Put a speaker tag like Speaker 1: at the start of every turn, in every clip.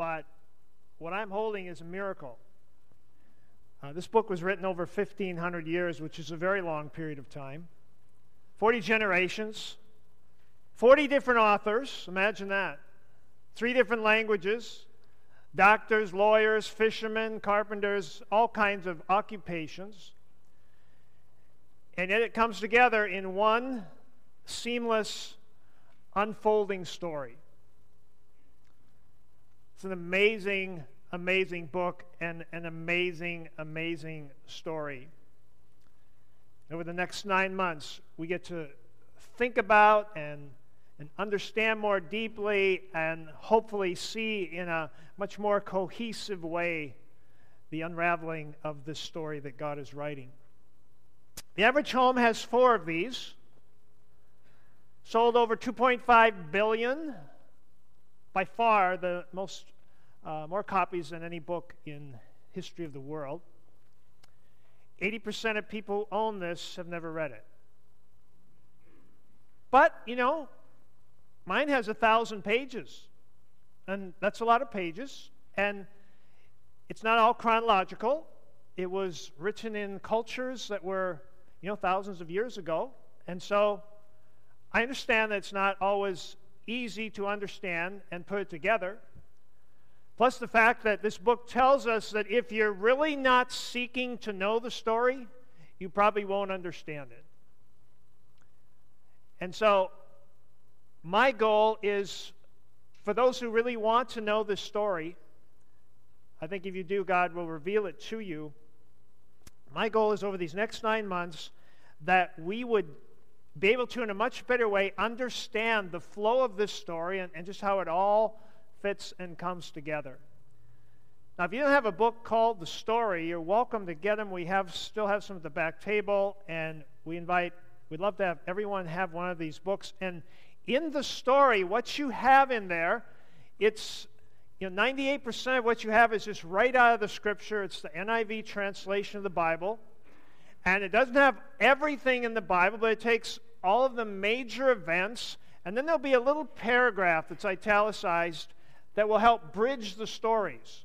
Speaker 1: but what I'm holding is a miracle. Uh, this book was written over 1,500 years, which is a very long period of time. 40 generations, 40 different authors. Imagine that. Three different languages doctors, lawyers, fishermen, carpenters, all kinds of occupations. And yet it comes together in one seamless, unfolding story. It's an amazing, amazing book and an amazing, amazing story. Over the next nine months, we get to think about and, and understand more deeply and hopefully see in a much more cohesive way the unraveling of this story that God is writing. The average home has four of these, sold over 2.5 billion, by far the most uh, more copies than any book in history of the world. 80% of people who own this have never read it. But, you know, mine has a thousand pages, and that's a lot of pages, and it's not all chronological. It was written in cultures that were, you know, thousands of years ago, and so I understand that it's not always easy to understand and put it together. Plus, the fact that this book tells us that if you're really not seeking to know the story, you probably won't understand it. And so, my goal is for those who really want to know this story, I think if you do, God will reveal it to you. My goal is over these next nine months that we would be able to, in a much better way, understand the flow of this story and, and just how it all fits and comes together. Now, if you don't have a book called The Story, you're welcome to get them. We have still have some at the back table, and we invite, we'd love to have everyone have one of these books. And in the story, what you have in there, it's you know, 98% of what you have is just right out of the scripture. It's the NIV translation of the Bible. And it doesn't have everything in the Bible, but it takes all of the major events, and then there'll be a little paragraph that's italicized that will help bridge the stories.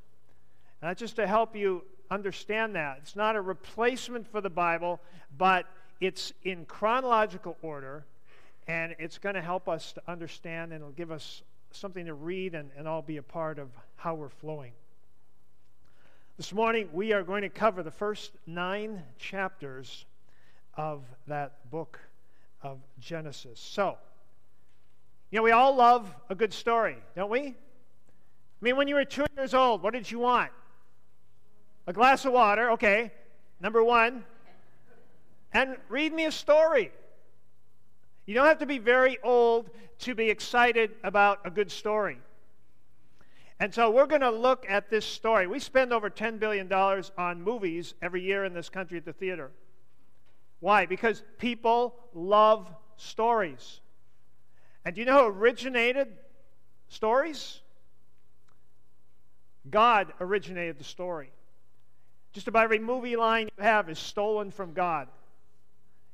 Speaker 1: And that's just to help you understand that. It's not a replacement for the Bible, but it's in chronological order, and it's going to help us to understand, and it'll give us something to read and, and all be a part of how we're flowing. This morning, we are going to cover the first nine chapters of that book of Genesis. So, you know, we all love a good story, don't we? I mean, when you were two years old, what did you want? A glass of water, okay, number one. And read me a story. You don't have to be very old to be excited about a good story. And so we're going to look at this story. We spend over $10 billion on movies every year in this country at the theater. Why? Because people love stories. And do you know who originated stories? God originated the story. Just about every movie line you have is stolen from God.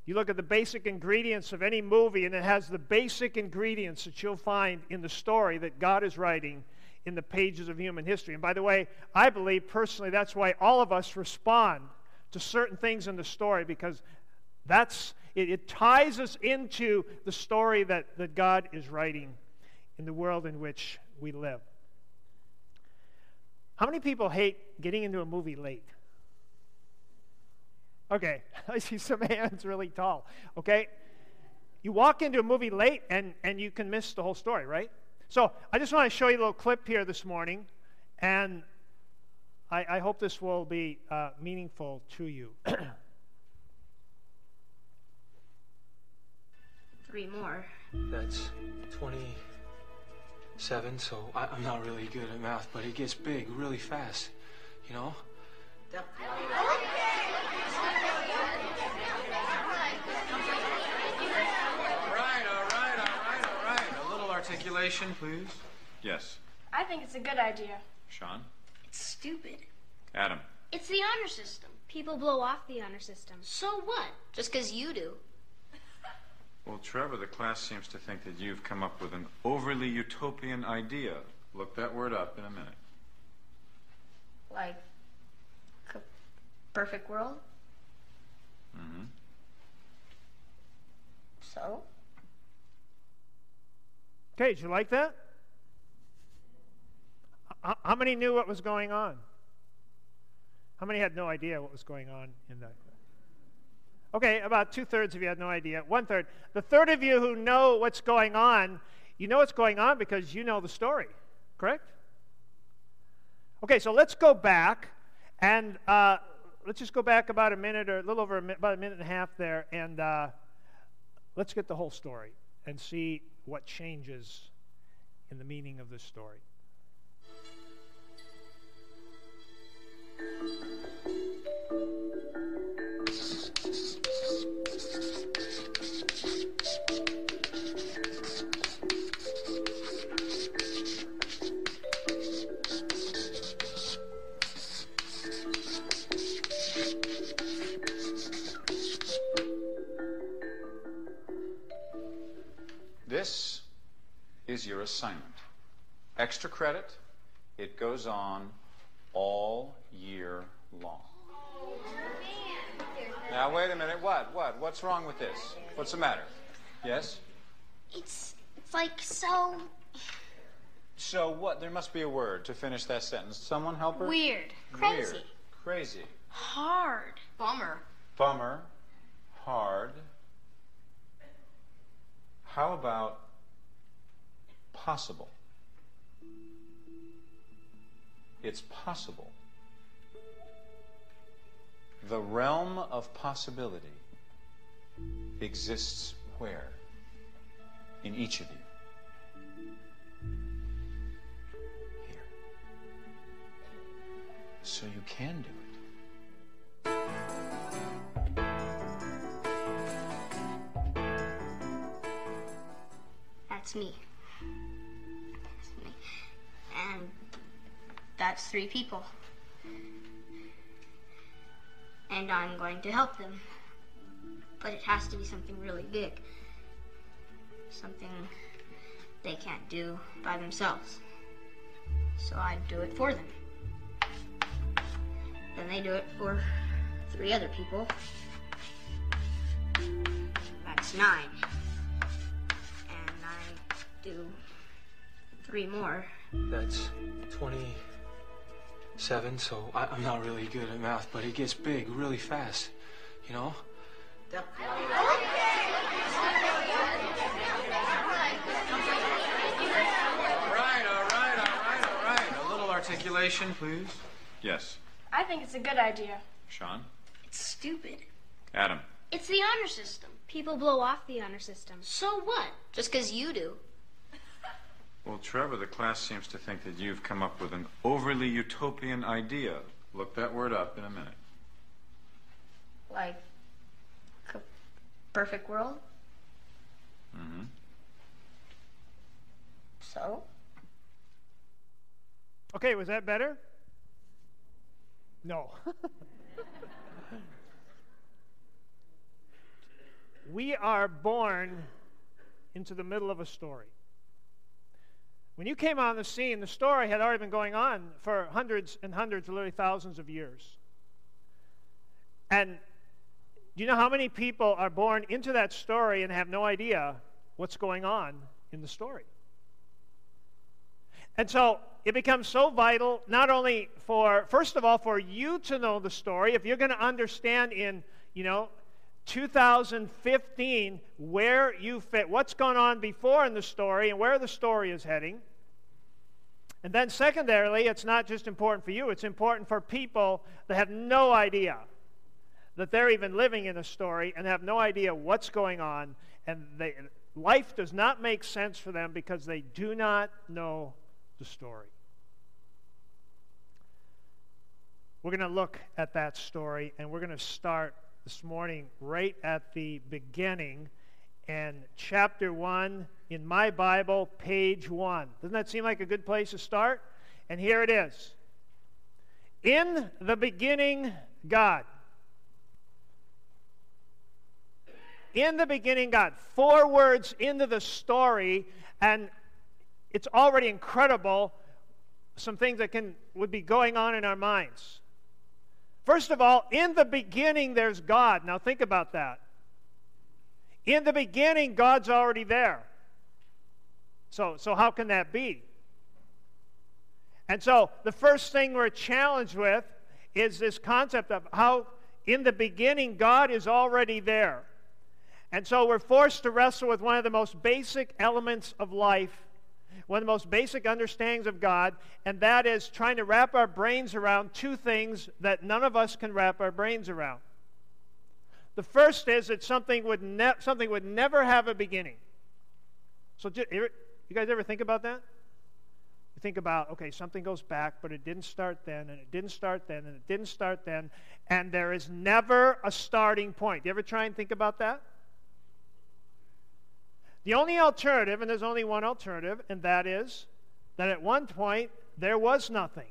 Speaker 1: You look at the basic ingredients of any movie, and it has the basic ingredients that you'll find in the story that God is writing in the pages of human history. And by the way, I believe personally that's why all of us respond to certain things in the story because that's it, it ties us into the story that, that God is writing in the world in which we live. How many people hate getting into a movie late? Okay, I see some hands really tall. Okay, you walk into a movie late and, and you can miss the whole story, right? So I just want to show you a little clip here this morning, and I, I hope this will be uh, meaningful to you.
Speaker 2: Three more.
Speaker 3: That's 27, so I, am not really good at math, but it gets big really fast, you know? Yep.
Speaker 4: articulation, please.
Speaker 5: Yes.
Speaker 6: I think it's a good idea.
Speaker 5: Sean?
Speaker 2: It's stupid.
Speaker 5: Adam?
Speaker 7: It's the honor system. People blow off the honor system.
Speaker 2: So what? Just because you do.
Speaker 5: Well, Trevor, the class seems to think that you've come up with an overly utopian idea. Look that word up in a minute.
Speaker 2: Like a perfect world?
Speaker 5: Mm-hmm.
Speaker 2: So?
Speaker 1: Okay, did you like that? H- How many knew what was going on? How many had no idea what was going on in that? Okay, about two thirds of you had no idea. One third. The third of you who know what's going on, you know what's going on because you know the story, correct? Okay, so let's go back and uh, let's just go back about a minute or a little over a mi- about a minute and a half there, and uh, let's get the whole story and see what changes in the meaning of this story.
Speaker 5: Is your assignment. Extra credit, it goes on all year long. Now, wait a minute. What? What? What's wrong with this? What's the matter? Yes?
Speaker 2: It's it's like so
Speaker 5: So what? There must be a word to finish that sentence. Someone help her?
Speaker 2: weird. Crazy.
Speaker 5: Weird. Crazy.
Speaker 2: Hard. Bummer.
Speaker 5: Bummer. Hard. How about possible? It's possible. The realm of possibility exists where? In each of you. Here. So you can do it.
Speaker 2: That's me. Three people. And I'm going to help them. But it has to be something really big. Something they can't do by themselves. So I do it for them. Then they do it for three other people. That's nine and I do three more.
Speaker 3: That's 27, so I, I'm not really good at math, but it gets big really fast, you know?
Speaker 5: All right, all right, all right, all right. A little articulation, please. Yes.
Speaker 7: I think it's a good idea.
Speaker 5: Sean?
Speaker 2: It's stupid.
Speaker 5: Adam?
Speaker 2: It's the honor system.
Speaker 7: People blow off the honor system.
Speaker 2: So what? Just because you do.
Speaker 5: Well, Trevor, the class seems to think that you've come up with an overly utopian idea. Look that word up in a minute.
Speaker 2: Like a perfect world.
Speaker 5: Mm-hmm.
Speaker 2: So?
Speaker 1: Okay, was that better? No. we are born into the middle of a story. When you came on the scene, the story had already been going on for hundreds and hundreds, literally thousands of years. And do you know how many people are born into that story and have no idea what's going on in the story? And so it becomes so vital, not only for, first of all, for you to know the story. If you're going to understand in, you know, 2015 where you fit, what's gone on before in the story and where the story is heading. And then, secondarily, it's not just important for you, it's important for people that have no idea that they're even living in a story and have no idea what's going on. And they, life does not make sense for them because they do not know the story. We're going to look at that story, and we're going to start this morning right at the beginning and chapter 1 in my Bible, page 1. Doesn't that seem like a good place to start? And here it is In the beginning, God. In the beginning, God. Four words into the story, and it's already incredible some things that can would be going on in our minds. First of all, in the beginning there's God. Now think about that. In the beginning, God's already there. So, so how can that be? And so the first thing we're challenged with is this concept of how in the beginning God is already there. And so we're forced to wrestle with one of the most basic elements of life, one of the most basic understandings of God, and that is trying to wrap our brains around two things that none of us can wrap our brains around. The first is that something would, ne- something would never have a beginning. So, you guys ever think about that? You think about, okay, something goes back, but it didn't start then, and it didn't start then, and it didn't start then, and there is never a starting point. Do you ever try and think about that? The only alternative, and there's only one alternative, and that is that at one point there was nothing.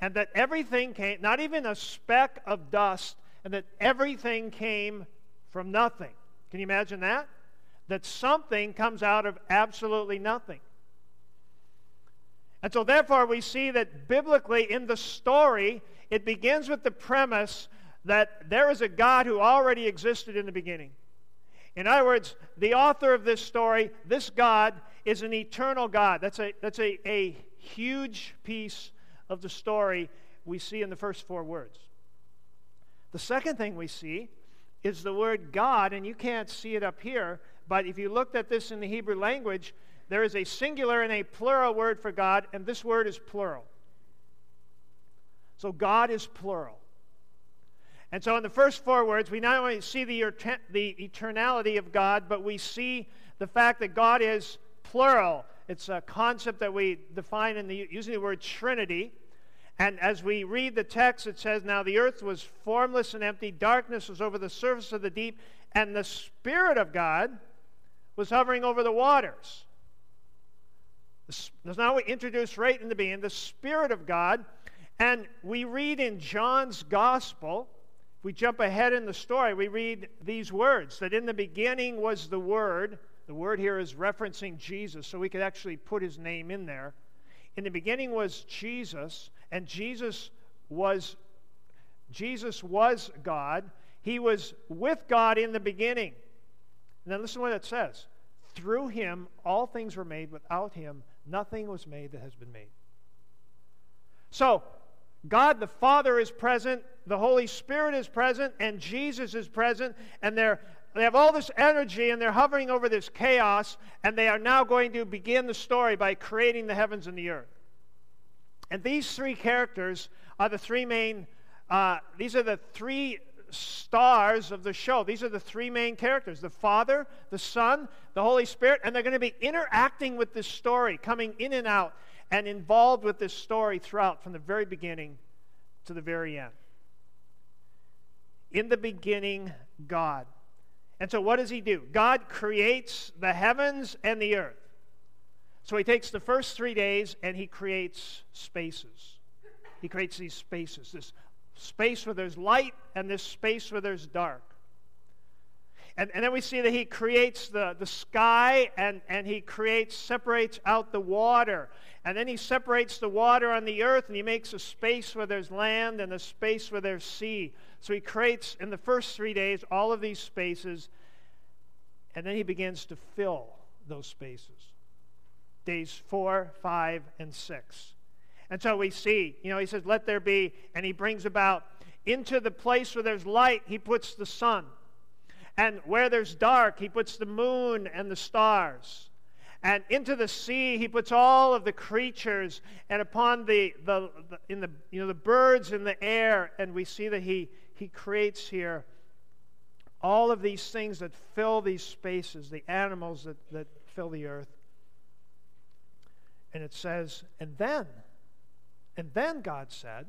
Speaker 1: And that everything came, not even a speck of dust, and that everything came from nothing. Can you imagine that? That something comes out of absolutely nothing. And so, therefore, we see that biblically in the story, it begins with the premise that there is a God who already existed in the beginning. In other words, the author of this story, this God, is an eternal God. That's a, that's a, a huge piece of the story we see in the first four words. The second thing we see is the word God, and you can't see it up here, but if you looked at this in the Hebrew language, there is a singular and a plural word for God, and this word is plural. So God is plural. And so, in the first four words, we not only see the, the eternality of God, but we see the fact that God is plural. It's a concept that we define in the, using the word Trinity. And as we read the text, it says, Now the earth was formless and empty, darkness was over the surface of the deep, and the Spirit of God was hovering over the waters. That's now we introduce right in the beginning the Spirit of God. And we read in John's Gospel if we jump ahead in the story, we read these words that in the beginning was the Word. The word here is referencing Jesus, so we could actually put his name in there. In the beginning was Jesus, and Jesus was Jesus was God. He was with God in the beginning. Then listen to what it says. Through him all things were made. Without him nothing was made that has been made. So God the Father is present, the Holy Spirit is present, and Jesus is present, and they're they have all this energy and they're hovering over this chaos, and they are now going to begin the story by creating the heavens and the earth. And these three characters are the three main, uh, these are the three stars of the show. These are the three main characters the Father, the Son, the Holy Spirit, and they're going to be interacting with this story, coming in and out and involved with this story throughout from the very beginning to the very end. In the beginning, God. And so, what does he do? God creates the heavens and the earth. So, he takes the first three days and he creates spaces. He creates these spaces this space where there's light and this space where there's dark. And, and then we see that he creates the, the sky and, and he creates, separates out the water. And then he separates the water on the earth and he makes a space where there's land and a space where there's sea. So he creates in the first three days all of these spaces. And then he begins to fill those spaces. Days four, five, and six. And so we see, you know, he says, let there be. And he brings about into the place where there's light, he puts the sun. And where there's dark, he puts the moon and the stars. And into the sea, he puts all of the creatures, and upon the, the, the, in the, you know, the birds in the air. And we see that he, he creates here all of these things that fill these spaces, the animals that, that fill the earth. And it says, and then, and then God said,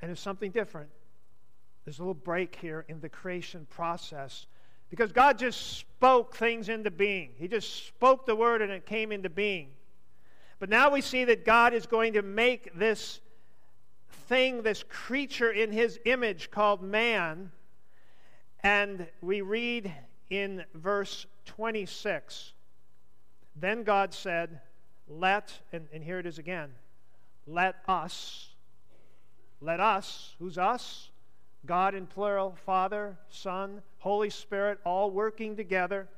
Speaker 1: and it's something different. There's a little break here in the creation process because God just spoke things into being. He just spoke the word and it came into being. But now we see that God is going to make this thing, this creature in his image called man. And we read in verse 26 Then God said, let, and, and here it is again, let us, let us, who's us? God in plural, Father, Son, Holy Spirit, all working together.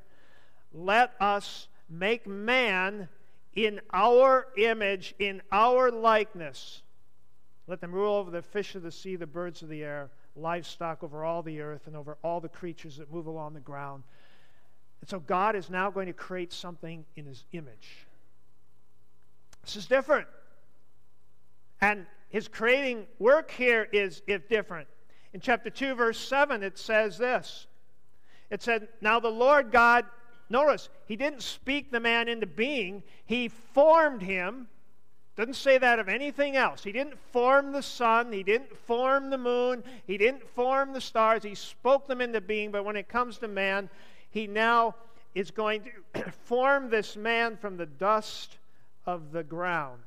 Speaker 1: Let us make man in our image, in our likeness. Let them rule over the fish of the sea, the birds of the air, livestock over all the earth, and over all the creatures that move along the ground. And so God is now going to create something in his image. This is different. And his creating work here is, is different. In chapter 2, verse 7, it says this It said, Now the Lord God, notice, he didn't speak the man into being, he formed him. Doesn't say that of anything else. He didn't form the sun. He didn't form the moon. He didn't form the stars. He spoke them into being. But when it comes to man, he now is going to form this man from the dust of the ground.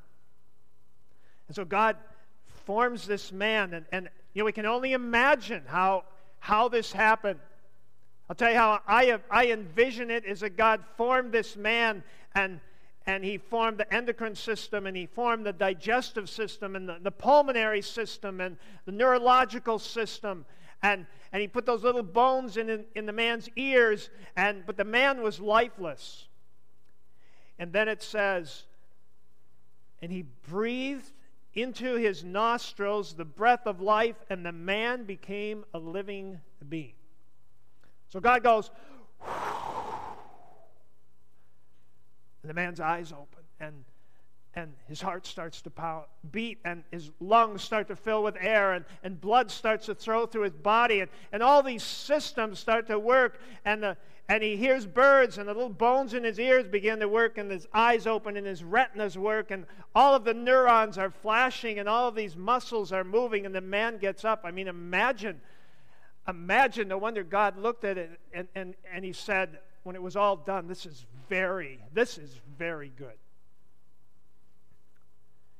Speaker 1: And so God forms this man, and, and you know, we can only imagine how, how this happened. I'll tell you how I, I envision it is that God formed this man and, and he formed the endocrine system and he formed the digestive system and the, the pulmonary system and the neurological system. And, and he put those little bones in, in, in the man's ears, and, but the man was lifeless. And then it says, and he breathed into his nostrils the breath of life, and the man became a living being. So God goes, and the man's eyes open, and and his heart starts to pound, beat, and his lungs start to fill with air, and, and blood starts to flow through his body, and, and all these systems start to work, and, the, and he hears birds, and the little bones in his ears begin to work, and his eyes open, and his retinas work, and all of the neurons are flashing, and all of these muscles are moving, and the man gets up. I mean, imagine, imagine no wonder God looked at it, and, and, and he said, when it was all done, this is very, this is very good.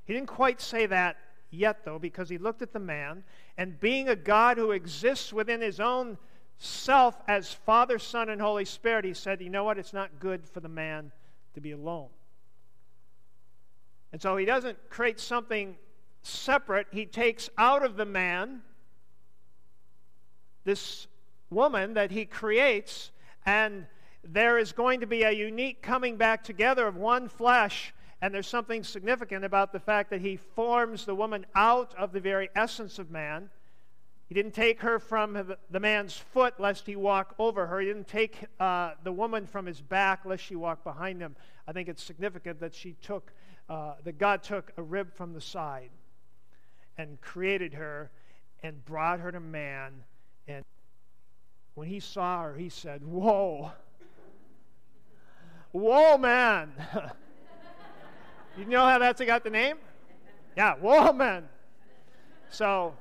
Speaker 1: He didn't quite say that yet, though, because he looked at the man, and being a God who exists within his own self as Father, Son, and Holy Spirit, he said, You know what? It's not good for the man to be alone. And so he doesn't create something separate. He takes out of the man this woman that he creates, and there is going to be a unique coming back together of one flesh and there's something significant about the fact that he forms the woman out of the very essence of man. He didn't take her from the man's foot lest he walk over her. He didn't take uh, the woman from his back lest she walk behind him. I think it's significant that she took, uh, that God took a rib from the side and created her and brought her to man. And when he saw her, he said, Whoa, whoa, man. You know how that's got the name? Yeah, woman. So,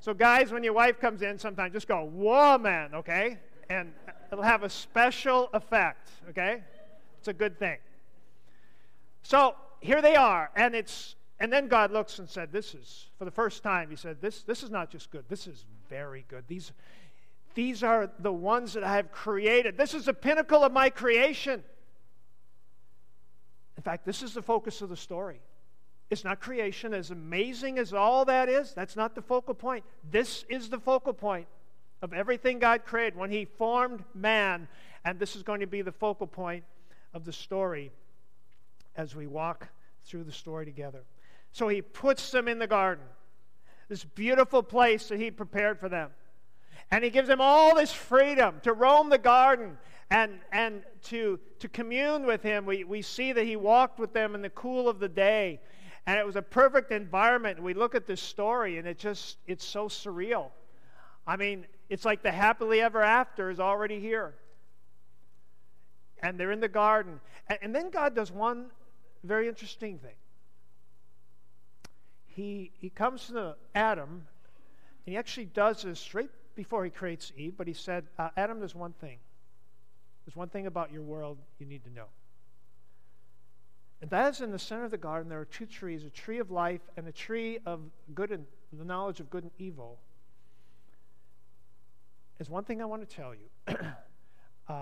Speaker 1: so guys, when your wife comes in, sometimes just go woman, okay? And it'll have a special effect, okay? It's a good thing. So here they are, and it's and then God looks and said, "This is for the first time." He said, "This this is not just good. This is very good. These these are the ones that I have created. This is the pinnacle of my creation." In fact, this is the focus of the story. It's not creation, as amazing as all that is, that's not the focal point. This is the focal point of everything God created when He formed man, and this is going to be the focal point of the story as we walk through the story together. So He puts them in the garden, this beautiful place that He prepared for them. And He gives them all this freedom to roam the garden and, and to, to commune with him. We, we see that he walked with them in the cool of the day. And it was a perfect environment. We look at this story and it just, it's so surreal. I mean, it's like the happily ever after is already here. And they're in the garden. And, and then God does one very interesting thing. He, he comes to Adam, and he actually does this straight before he creates Eve, but he said, uh, Adam, there's one thing. There's one thing about your world you need to know. And that is in the center of the garden, there are two trees a tree of life and a tree of good and the knowledge of good and evil. There's one thing I want to tell you. uh,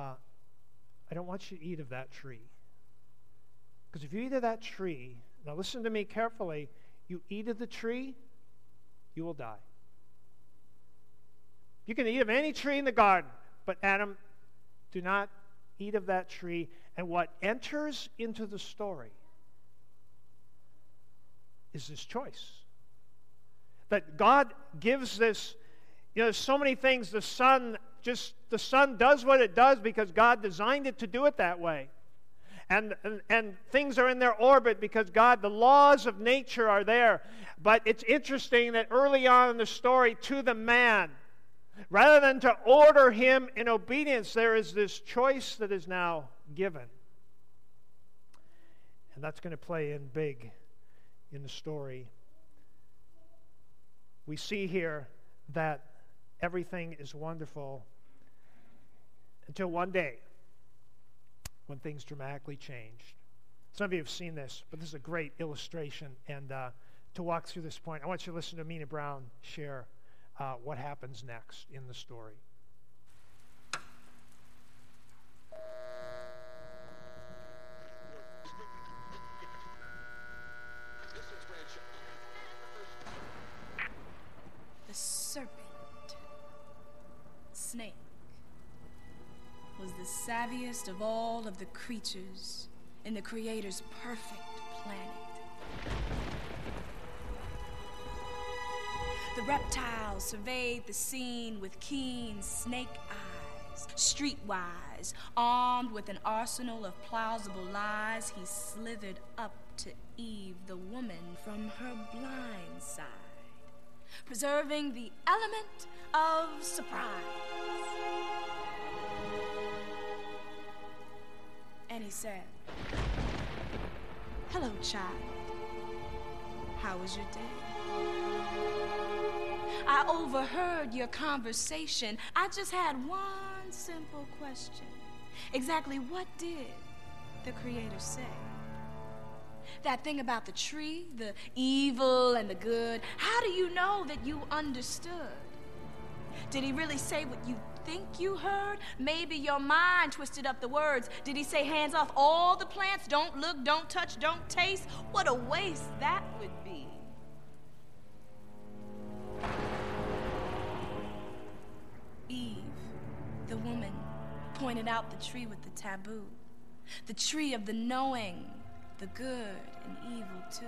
Speaker 1: I don't want you to eat of that tree. Because if you eat of that tree, now listen to me carefully, you eat of the tree, you will die. You can eat of any tree in the garden, but Adam, do not eat of that tree. And what enters into the story is this choice. That God gives this, you know, so many things the sun just, the sun does what it does because God designed it to do it that way. And, and, and, things are in their orbit because God, the laws of nature are there. But it's interesting that early on in the story, to the man, rather than to order him in obedience, there is this choice that is now given. And that's going to play in big in the story. We see here that everything is wonderful until one day when things dramatically changed. Some of you have seen this, but this is a great illustration. And uh, to walk through this point, I want you to listen to Mina Brown share uh, what happens next in the story.
Speaker 4: The serpent, snake, was the savviest of all of the creatures in the Creator's perfect planet. The reptile surveyed the scene with keen snake eyes. Streetwise, armed with an arsenal of plausible lies, he slithered up to Eve, the woman, from her blind side, preserving the element of surprise. And he said, Hello, child. How was your day? I overheard your conversation. I just had one simple question. Exactly what did the Creator say? That thing about the tree, the evil and the good, how do you know that you understood? Did he really say what you think you heard? Maybe your mind twisted up the words. Did he say hands off all the plants? Don't look, don't touch, don't taste? What a waste that would be. The woman, pointed out the tree with the taboo, the tree of the knowing, the good and evil too.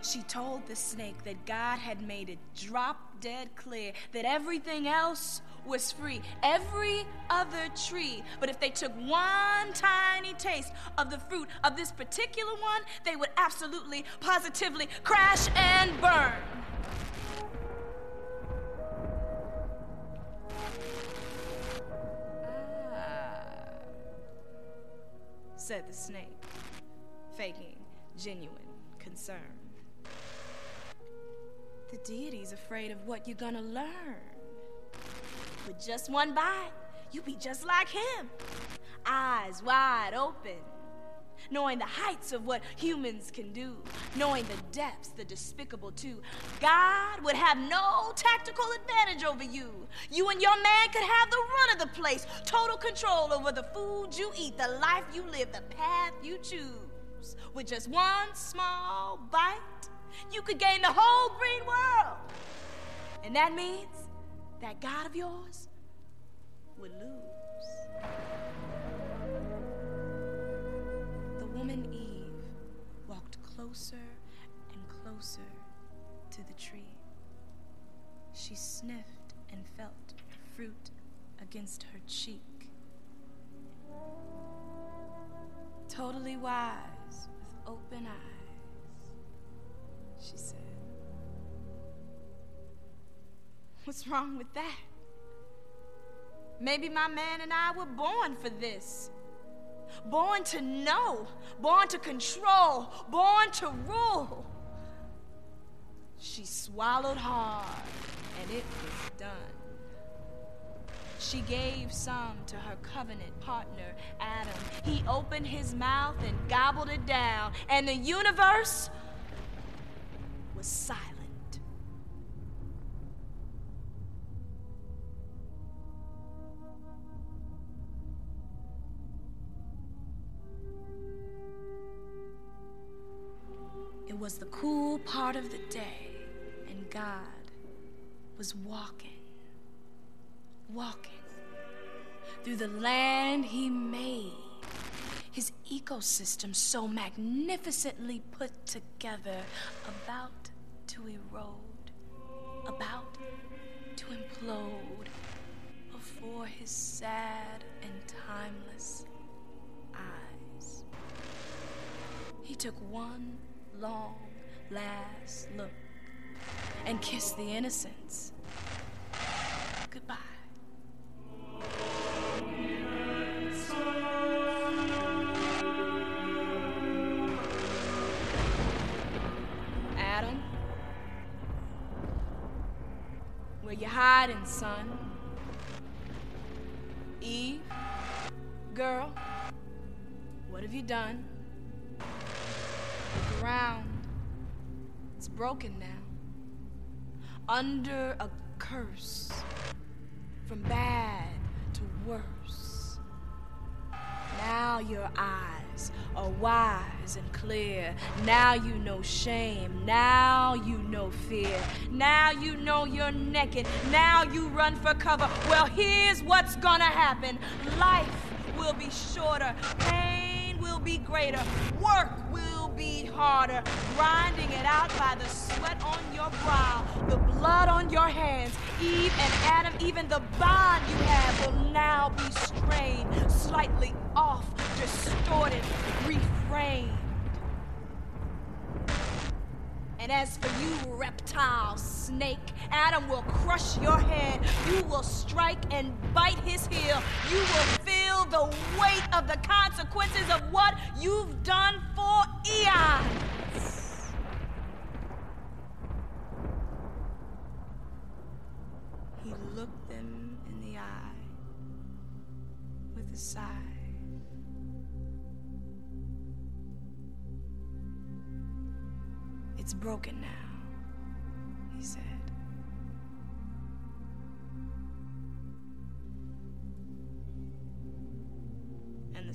Speaker 4: She told the snake that God had made it drop dead clear that everything else was free, every other tree. But if they took one tiny taste of the fruit of this particular one, they would absolutely, positively crash and burn. Said the snake, faking genuine concern. The deity's afraid of what you're gonna learn. With just one bite, you'll be just like him. Eyes wide open, knowing the heights of what humans can do, knowing the depths, the despicable too. God would have no tactical advantage over you. You and your man could have the run of the place, total control over the food you eat, the life you live, the path you choose. With just one small bite, you could gain the whole green world. And that means that God of yours would lose. Woman Eve walked closer and closer to the tree. She sniffed and felt fruit against her cheek. Totally wise with open eyes, she said. What's wrong with that? Maybe my man and I were born for this. Born to know, born to control, born to rule. She swallowed hard, and it was done. She gave some to her covenant partner, Adam. He opened his mouth and gobbled it down, and the universe was silent. Was the cool part of the day, and God was walking, walking through the land He made. His ecosystem so magnificently put together, about to erode, about to implode before his sad and timeless eyes. He took one long, last look and kiss the innocence goodbye. Adam, where you hiding, son? Eve, girl, what have you done? It's broken now. Under a curse, from bad to worse. Now your eyes are wise and clear. Now you know shame. Now you know fear. Now you know you're naked. Now you run for cover. Well, here's what's gonna happen life will be shorter, pain will be greater, work will harder, grinding it out by the sweat on your brow, the blood on your hands. Eve and Adam, even the bond you have will now be strained, slightly off, distorted, reframed. And as for you, reptile snake, Adam will crush your head. You will strike and bite his heel. You will feel the weight of the consequences of what you've done for eons. He looked them in the eye with a sigh. It's broken now,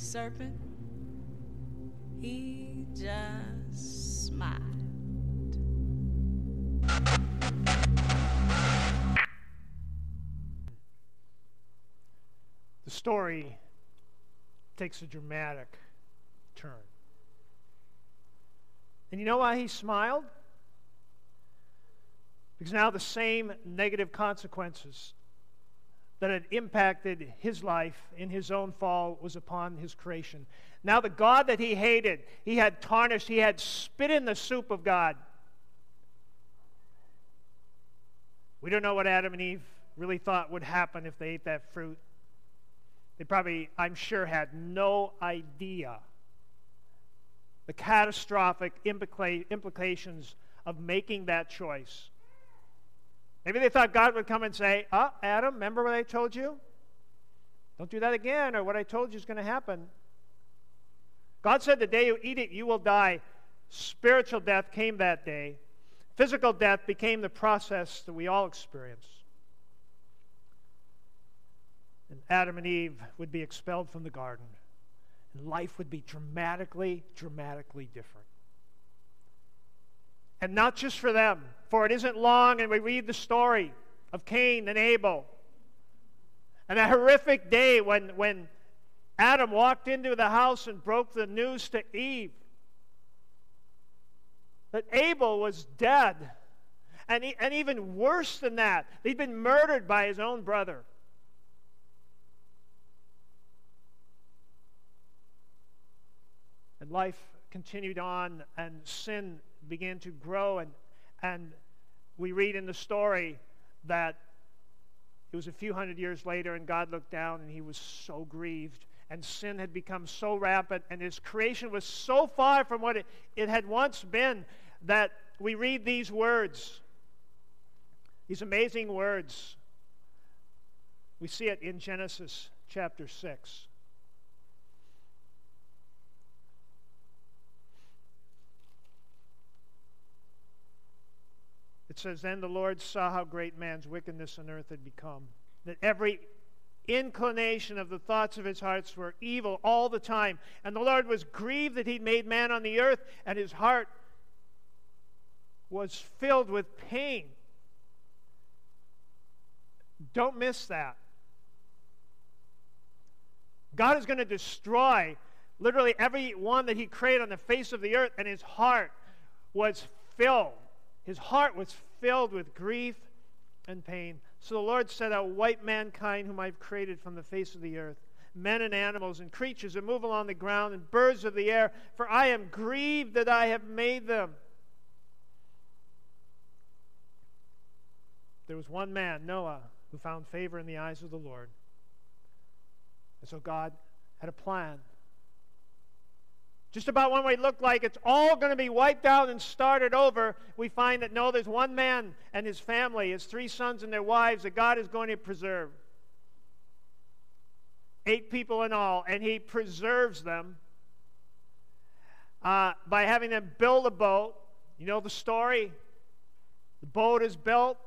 Speaker 4: serpent, he just smiled.
Speaker 1: The story takes a dramatic turn. And you know why he smiled? Because now the same negative consequences that had impacted his life in his own fall was upon his creation. Now, the God that he hated, he had tarnished, he had spit in the soup of God. We don't know what Adam and Eve really thought would happen if they ate that fruit. They probably, I'm sure, had no idea the catastrophic implica- implications of making that choice. Maybe they thought God would come and say, Oh, Adam, remember what I told you? Don't do that again, or what I told you is going to happen. God said, The day you eat it, you will die. Spiritual death came that day. Physical death became the process that we all experience. And Adam and Eve would be expelled from the garden and life would be dramatically, dramatically different. And not just for them, for it isn't long, and we read the story of Cain and Abel. And a horrific day when, when Adam walked into the house and broke the news to Eve that Abel was dead. And, he, and even worse than that, he'd been murdered by his own brother. And life continued on, and sin began to grow. And, and we read in the story that it was a few hundred years later, and God looked down and he was so grieved. And sin had become so rampant, and his creation was so far from what it, it had once been that we read these words, these amazing words. We see it in Genesis chapter 6. It says, Then the Lord saw how great man's wickedness on earth had become, that every inclination of the thoughts of his hearts were evil all the time. And the Lord was grieved that he'd made man on the earth, and his heart was filled with pain. Don't miss that. God is going to destroy literally every one that He created on the face of the earth, and His heart was filled. His heart was filled with grief and pain. So the Lord said, I'll wipe mankind whom I've created from the face of the earth, men and animals and creatures that move along the ground and birds of the air, for I am grieved that I have made them. There was one man, Noah, who found favor in the eyes of the Lord. And so God had a plan. Just about when we look like it's all going to be wiped out and started over, we find that no, there's one man and his family, his three sons and their wives, that God is going to preserve. Eight people in all, and he preserves them uh, by having them build a boat. You know the story? The boat is built,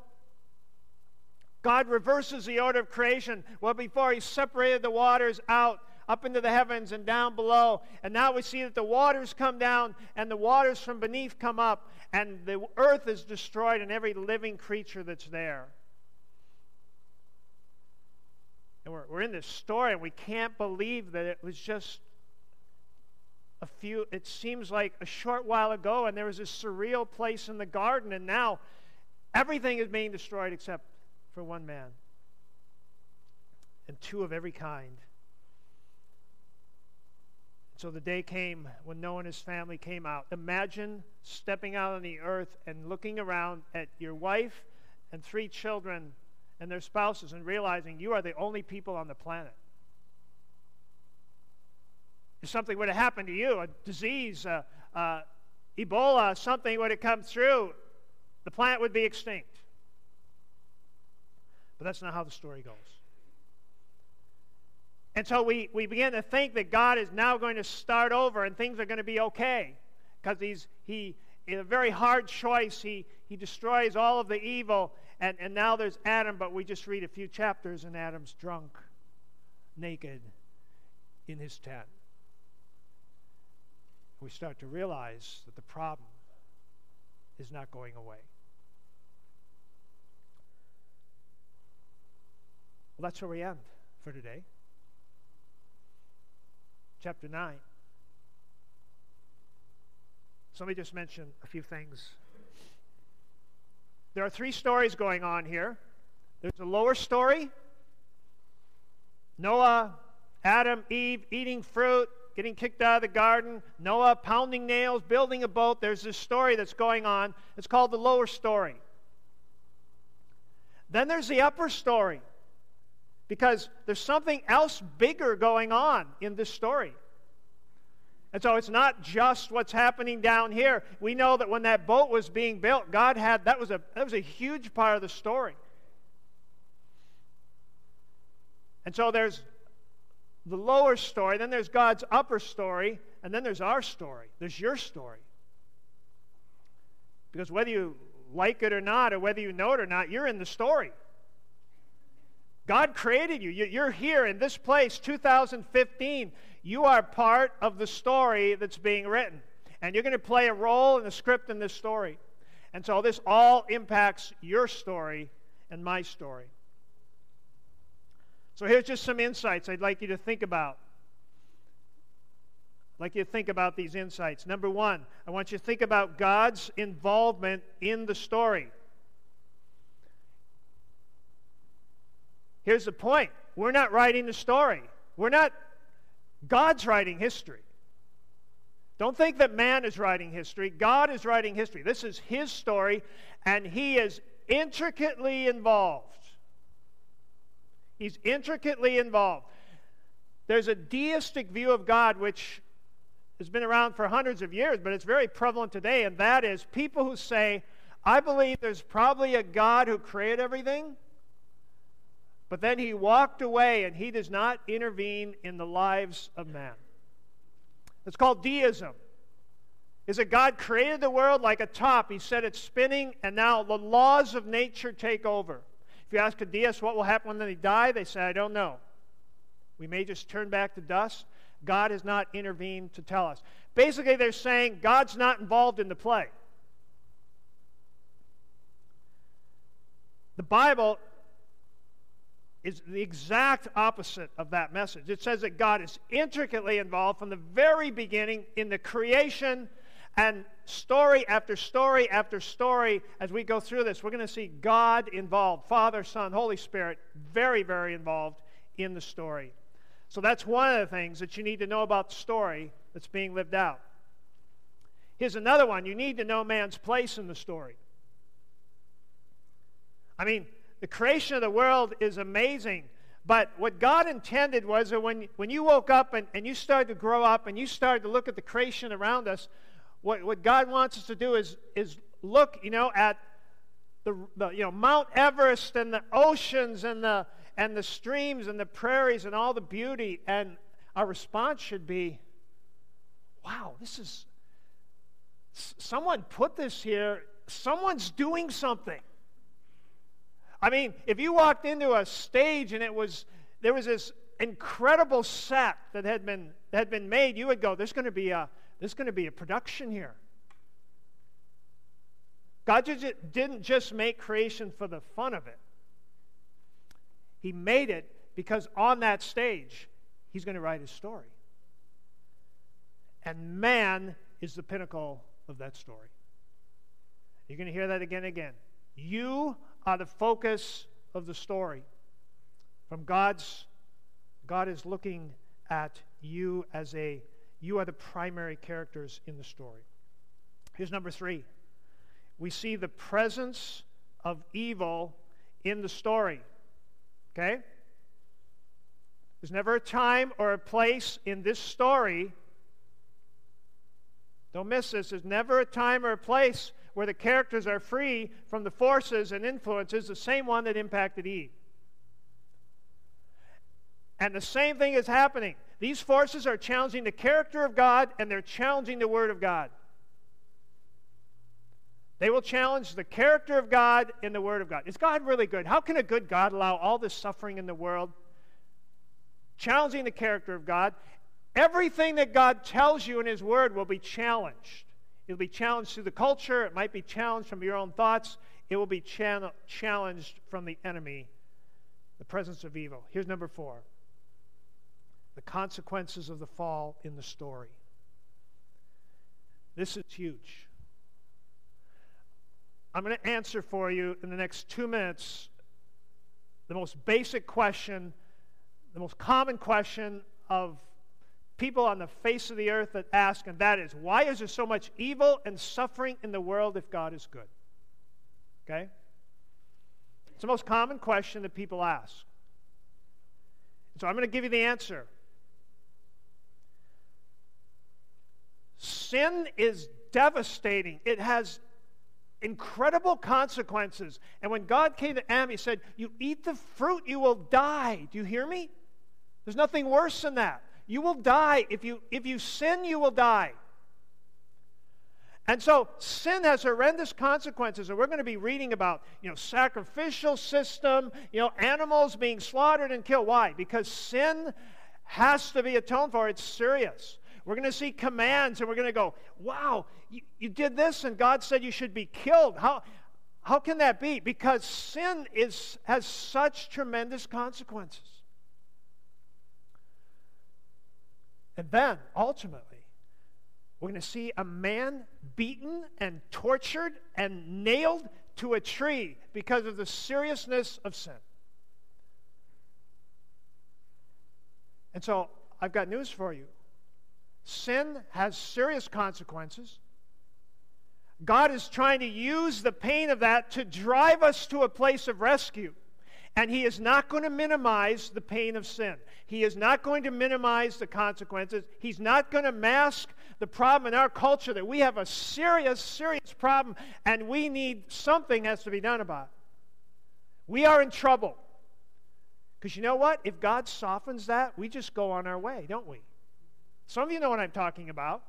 Speaker 1: God reverses the order of creation. Well, before He separated the waters out up into the heavens and down below. And now we see that the waters come down and the waters from beneath come up, and the earth is destroyed and every living creature that's there. And we're, we're in this story, and we can't believe that it was just a few, it seems like a short while ago, and there was this surreal place in the garden, and now everything is being destroyed except for one man and two of every kind. So the day came when Noah and his family came out. Imagine stepping out on the earth and looking around at your wife and three children and their spouses and realizing you are the only people on the planet. If something would have happened to you, a disease, uh, uh, Ebola, something would have come through, the planet would be extinct. But that's not how the story goes. And so we, we begin to think that God is now going to start over and things are going to be okay. Because he's he in a very hard choice, he, he destroys all of the evil, and, and now there's Adam, but we just read a few chapters and Adam's drunk, naked in his tent. We start to realize that the problem is not going away. Well, that's where we end for today. Chapter 9. So let me just mention a few things. There are three stories going on here. There's a lower story Noah, Adam, Eve eating fruit, getting kicked out of the garden, Noah pounding nails, building a boat. There's this story that's going on. It's called the lower story. Then there's the upper story because there's something else bigger going on in this story. And so it's not just what's happening down here. We know that when that boat was being built, God had that was a that was a huge part of the story. And so there's the lower story, then there's God's upper story, and then there's our story. There's your story. Because whether you like it or not, or whether you know it or not, you're in the story. God created you. You're here in this place, 2015. You are part of the story that's being written. And you're going to play a role in the script in this story. And so this all impacts your story and my story. So here's just some insights I'd like you to think about. I'd like you to think about these insights. Number one, I want you to think about God's involvement in the story. Here's the point we're not writing the story, we're not, God's writing history. Don't think that man is writing history. God is writing history. This is his story, and he is intricately involved. He's intricately involved. There's a deistic view of God which has been around for hundreds of years, but it's very prevalent today, and that is people who say, I believe there's probably a God who created everything, but then he walked away and he does not intervene in the lives of man. It's called deism. Is that God created the world like a top? He said it's spinning, and now the laws of nature take over. If you ask a deist what will happen when they die, they say, I don't know. We may just turn back to dust. God has not intervened to tell us. Basically, they're saying God's not involved in the play. The Bible is the exact opposite of that message. It says that God is intricately involved from the very beginning in the creation and story after story after story as we go through this. We're going to see God involved Father, Son, Holy Spirit, very, very involved in the story. So that's one of the things that you need to know about the story that's being lived out. Here's another one you need to know man's place in the story. I mean, the creation of the world is amazing. But what God intended was that when, when you woke up and, and you started to grow up and you started to look at the creation around us, what, what God wants us to do is, is look, you know, at the, the, you know, Mount Everest and the oceans and the, and the streams and the prairies and all the beauty. And our response should be, wow, this is, someone put this here. Someone's doing something. I mean, if you walked into a stage and it was there was this incredible set that had been that had been made, you would go, "There's going to be a there's going to be a production here." God didn't just make creation for the fun of it. He made it because on that stage, He's going to write His story. And man is the pinnacle of that story. You're going to hear that again and again. You are the focus of the story. From God's, God is looking at you as a, you are the primary characters in the story. Here's number three. We see the presence of evil in the story. Okay? There's never a time or a place in this story. Don't miss this. There's never a time or a place where the characters are free from the forces and influences, the same one that impacted Eve. And the same thing is happening. These forces are challenging the character of God and they're challenging the Word of God. They will challenge the character of God and the Word of God. Is God really good? How can a good God allow all this suffering in the world? Challenging the character of God. Everything that God tells you in His Word will be challenged. It'll be challenged through the culture. It might be challenged from your own thoughts. It will be challenged from the enemy, the presence of evil. Here's number four the consequences of the fall in the story. This is huge. I'm going to answer for you in the next two minutes the most basic question, the most common question of people on the face of the earth that ask, and that is, why is there so much evil and suffering in the world if God is good? Okay? It's the most common question that people ask. So I'm going to give you the answer. Sin is devastating. It has incredible consequences. And when God came to Adam, he said, You eat the fruit, you will die. Do you hear me? There's nothing worse than that. You will die. If you, if you sin, you will die. And so sin has horrendous consequences, and we're going to be reading about, you know, sacrificial system, you know, animals being slaughtered and killed. Why? Because sin has to be atoned for. It's serious. We're going to see commands, and we're going to go, wow, you, you did this, and God said you should be killed. How, how can that be? Because sin is, has such tremendous consequences. And then, ultimately, we're going to see a man beaten and tortured and nailed to a tree because of the seriousness of sin. And so, I've got news for you. Sin has serious consequences. God is trying to use the pain of that to drive us to a place of rescue. And he is not going to minimize the pain of sin. He is not going to minimize the consequences. He's not going to mask the problem in our culture that we have a serious, serious problem and we need something has to be done about it. We are in trouble. Because you know what? If God softens that, we just go on our way, don't we? Some of you know what I'm talking about.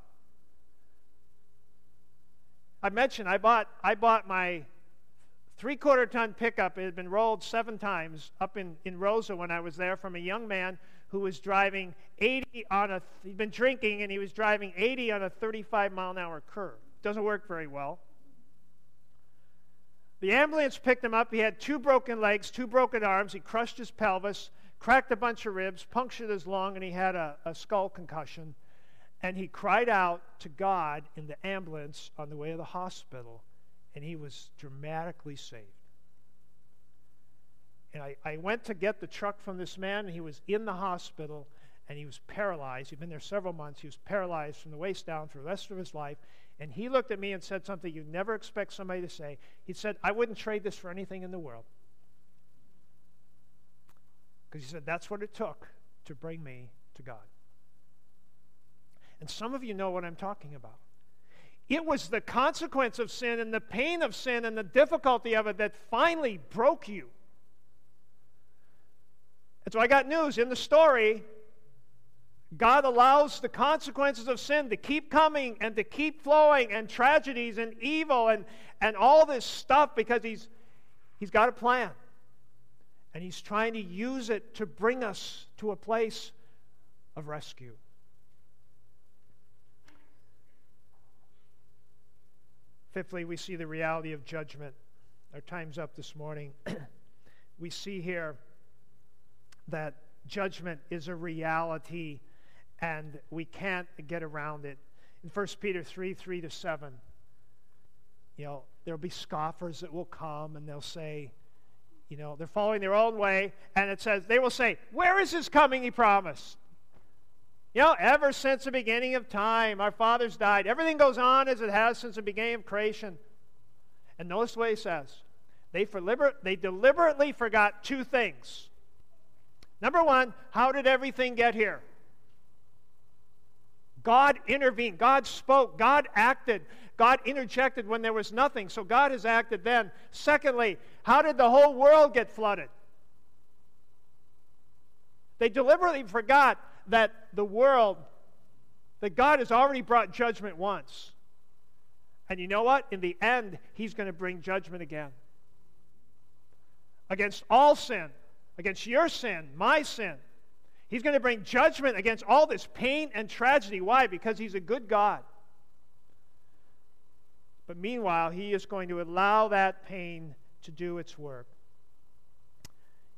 Speaker 1: I mentioned I bought I bought my three quarter ton pickup. It had been rolled seven times up in, in Rosa when I was there from a young man who was driving 80 on a, he'd been drinking and he was driving 80 on a 35 mile an hour curve. Doesn't work very well. The ambulance picked him up. He had two broken legs, two broken arms. He crushed his pelvis, cracked a bunch of ribs, punctured his lung, and he had a, a skull concussion. And he cried out to God in the ambulance on the way to the hospital, and he was dramatically saved. And I, I went to get the truck from this man, and he was in the hospital, and he was paralyzed. He'd been there several months. He was paralyzed from the waist down for the rest of his life. And he looked at me and said something you never expect somebody to say. He said, I wouldn't trade this for anything in the world. Because he said, that's what it took to bring me to God. And some of you know what I'm talking about. It was the consequence of sin and the pain of sin and the difficulty of it that finally broke you. And so I got news in the story God allows the consequences of sin to keep coming and to keep flowing, and tragedies and evil and, and all this stuff because he's, he's got a plan. And He's trying to use it to bring us to a place of rescue. Fifthly, we see the reality of judgment. Our time's up this morning. we see here that judgment is a reality and we can't get around it. In 1 Peter 3 3 to 7, you know, there'll be scoffers that will come and they'll say, you know, they're following their own way, and it says, they will say, Where is his coming he promised? You know, ever since the beginning of time, our fathers died. Everything goes on as it has since the beginning of creation. And notice what he says. They, they deliberately forgot two things. Number one, how did everything get here? God intervened. God spoke. God acted. God interjected when there was nothing. So God has acted then. Secondly, how did the whole world get flooded? They deliberately forgot that the world, that God has already brought judgment once. And you know what? In the end, He's going to bring judgment again against all sin, against your sin, my sin. He's going to bring judgment against all this pain and tragedy. Why? Because He's a good God. But meanwhile, He is going to allow that pain to do its work.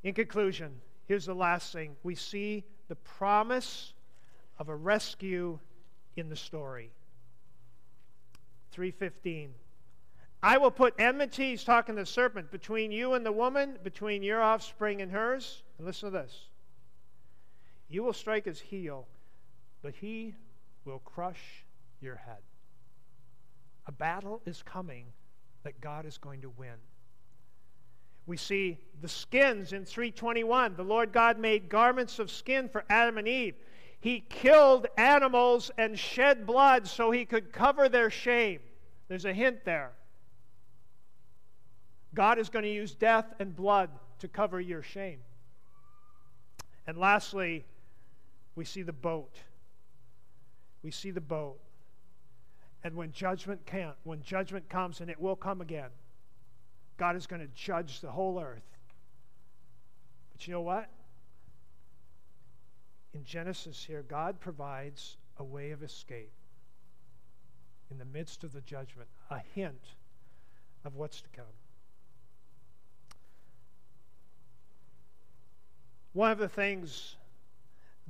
Speaker 1: In conclusion, here's the last thing we see the promise of a rescue in the story. 315. I will put enmity, he's talking to the serpent, between you and the woman, between your offspring and hers. And listen to this. You will strike his heel, but he will crush your head. A battle is coming that God is going to win. We see the skins in 321. The Lord God made garments of skin for Adam and Eve. He killed animals and shed blood so he could cover their shame. There's a hint there. God is going to use death and blood to cover your shame. And lastly, we see the boat. We see the boat. And when judgment can't, when judgment comes, and it will come again, God is going to judge the whole earth. But you know what? In Genesis here, God provides a way of escape in the midst of the judgment, a hint of what's to come. One of the things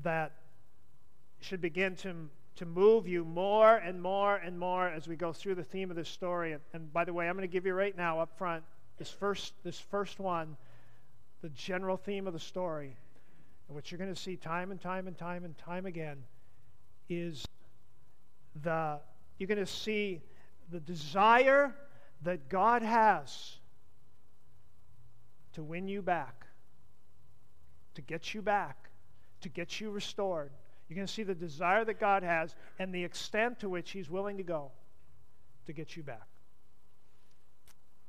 Speaker 1: that should begin to, to move you more and more and more as we go through the theme of this story. And, and by the way, I'm going to give you right now up front this first, this first one, the general theme of the story, and what you're going to see time and time and time and time again is the you're going to see the desire that God has to win you back, to get you back to get you restored. You're going to see the desire that God has and the extent to which He's willing to go to get you back.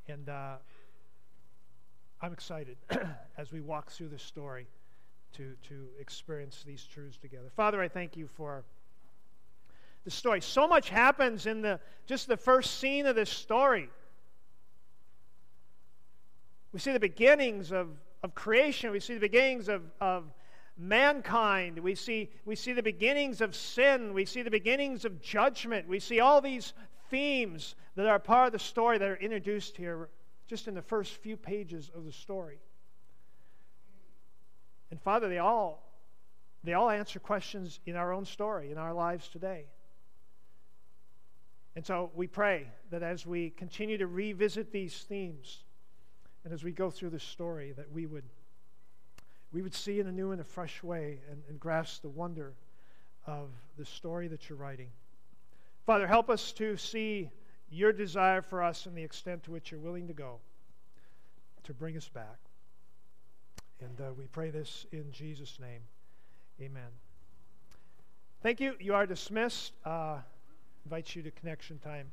Speaker 1: And uh, I'm excited as we walk through this story to, to experience these truths together. Father, I thank you for the story. So much happens in the just the first scene of this story. We see the beginnings of, of creation. We see the beginnings of, of mankind. We see, we see the beginnings of sin. We see the beginnings of judgment. We see all these themes that are part of the story that are introduced here just in the first few pages of the story. And Father, they all they all answer questions in our own story, in our lives today. And so we pray that as we continue to revisit these themes and as we go through the story, that we would, we would see in a new and a fresh way and, and grasp the wonder of the story that you're writing. Father, help us to see your desire for us and the extent to which you're willing to go to bring us back. And uh, we pray this in Jesus' name. Amen. Thank you. You are dismissed. Uh, invite you to connection time.